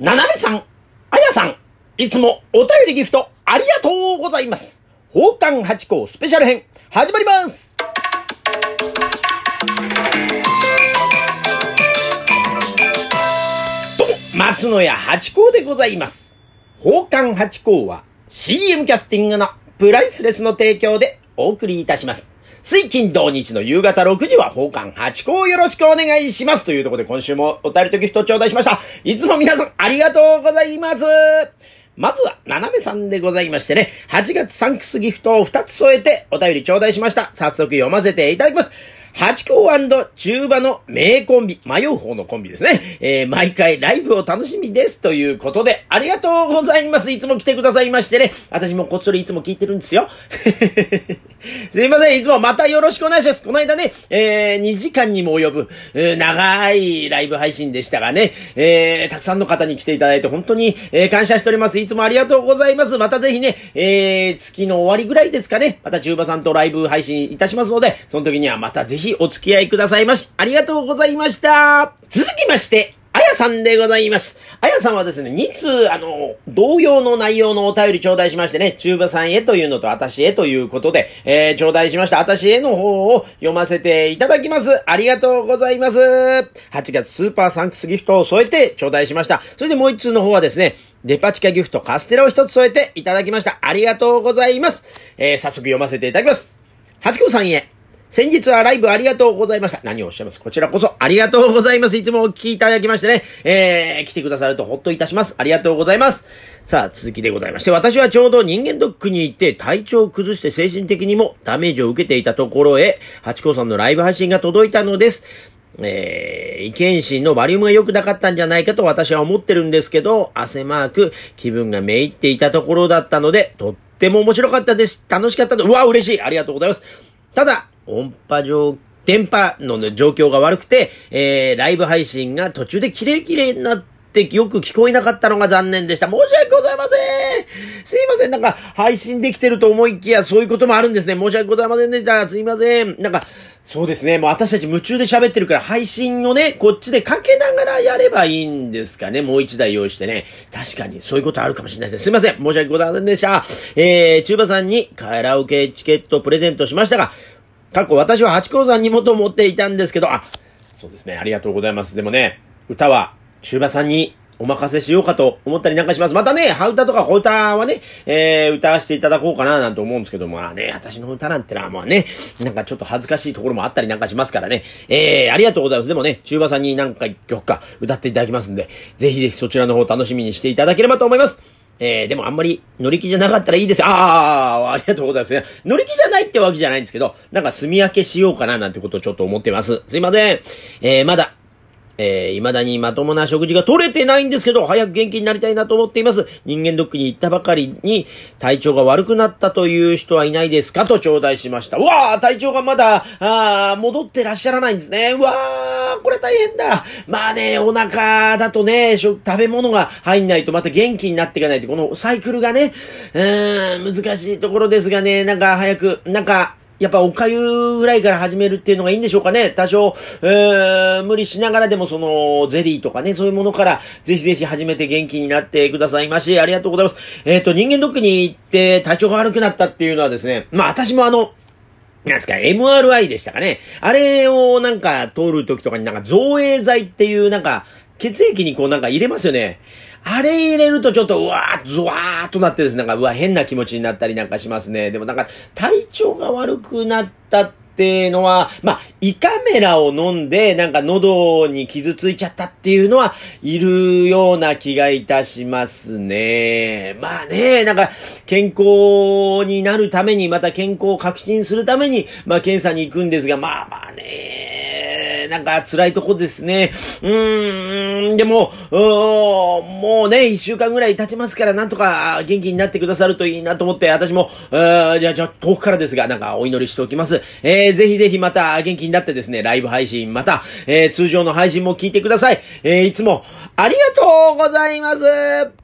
ななめさん、あやさん、いつもお便りギフトありがとうございます。宝冠八甲スペシャル編、始まりますどうも、松野屋八甲でございます。宝冠八甲は CM キャスティングのプライスレスの提供でお送りいたします。水金土日の夕方6時は宝冠八甲をよろしくお願いします。というところで今週もお便りとギフト頂戴しました。いつも皆さんありがとうございます。まずは、ななめさんでございましてね、8月サンクスギフトを2つ添えてお便り頂戴しました。早速読ませていただきます。八甲中馬の名コンビ、迷う方のコンビですね。えー、毎回ライブを楽しみです。ということで、ありがとうございます。いつも来てくださいましてね。私もこっそりいつも聞いてるんですよ。すいません。いつもまたよろしくお願いします。この間ね、えー、2時間にも及ぶ、えー長いライブ配信でしたがね、えー、たくさんの方に来ていただいて本当に、えー感謝しております。いつもありがとうございます。またぜひね、えー、月の終わりぐらいですかね、また中馬さんとライブ配信いたしますので、その時にはまたぜひお付き合いくださいまし。ありがとうございました。続きまして、さんでございます。あやさんはですね、2通、あの、同様の内容のお便り頂戴しましてね、中馬さんへというのと私へということで、えー、頂戴しました。私への方を読ませていただきます。ありがとうございます。8月スーパーサンクスギフトを添えて頂戴しました。それでもう1通の方はですね、デパ地下ギフトカステラを1つ添えていただきました。ありがとうございます。えー、早速読ませていただきます。八甲さんへ。先日はライブありがとうございました。何をおっしゃいます？こちらこそありがとうございます。いつもお聞きいただきましてね、えー、来てくださるとほっといたします。ありがとうございます。さあ、続きでございまして、私はちょうど人間ドックに行って体調を崩して精神的にもダメージを受けていたところへ、八甲さんのライブ配信が届いたのです。えー、意見心のバリウムが良くなかったんじゃないかと私は思ってるんですけど、汗マーク、気分がめいっていたところだったので、とっても面白かったです。楽しかったと。うわ、嬉しい。ありがとうございます。ただ、音波上、電波の、ね、状況が悪くて、えー、ライブ配信が途中でキレキレになってよく聞こえなかったのが残念でした。申し訳ございません。すいません。なんか、配信できてると思いきや、そういうこともあるんですね。申し訳ございませんでした。すいません。なんか、そうですね。もう私たち夢中で喋ってるから、配信をね、こっちでかけながらやればいいんですかね。もう一台用意してね。確かに、そういうことあるかもしれないですね。すいません。申し訳ございませんでした。えー、中馬さんにカラオケチケットをプレゼントしましたが、過去私は八甲さんにもと思っていたんですけど、あ、そうですね。ありがとうございます。でもね、歌は中馬さんにお任せしようかと思ったりなんかします。またね、ハウタとかホウタはね、えー、歌わせていただこうかななんて思うんですけども、まあね、私の歌なんてのはまあね、なんかちょっと恥ずかしいところもあったりなんかしますからね。えー、ありがとうございます。でもね、中馬さんになんか一曲か歌っていただきますんで、ぜひぜひそちらの方楽しみにしていただければと思います。えー、でもあんまり乗り気じゃなかったらいいですよ。ああ、ありがとうございますね。乗り気じゃないってわけじゃないんですけど、なんか住み分けしようかななんてことをちょっと思ってます。すいません。えー、まだ、えー、未だにまともな食事が取れてないんですけど、早く元気になりたいなと思っています。人間ドックに行ったばかりに、体調が悪くなったという人はいないですか？と頂戴しました。うわー体調がまだ、あー戻ってらっしゃらないんですね。うわーこれ大変だ。まあね、お腹だとね、食べ物が入んないとまた元気になっていかないと、このサイクルがね、うーん、難しいところですがね、なんか早く、なんか、やっぱおかゆぐらいから始めるっていうのがいいんでしょうかね。多少、えー、無理しながらでもその、ゼリーとかね、そういうものから、ぜひぜひ始めて元気になってくださいまし。ありがとうございます。えっ、と、人間ドックに行って体調が悪くなったっていうのはですね、まあ私もあの、なんですか、MRI でしたかね。あれをなんか通る時とかになんか造影剤っていうなんか、血液にこうなんか入れますよね。あれ入れるとちょっとうわー、ゾワーっとなってですね、なんかうわ、変な気持ちになったりなんかしますね。でもなんか体調が悪くなったっていうのは、まあ、胃カメラを飲んで、なんか喉に傷ついちゃったっていうのは、いるような気がいたしますね。まあね、なんか、健康になるために、また健康を確信するために、まあ検査に行くんですが、まあまあね、なんか辛いとこですね。うーん、でも、もうね、一週間ぐらい経ちますから、なんとか元気になってくださるといいなと思って、私も、じゃあ、じゃあ、遠くからですが、なんかお祈りしておきます。えー、ぜひぜひまた元気になってですね、ライブ配信、また、えー、通常の配信も聞いてください。えー、いつも、ありがとうございます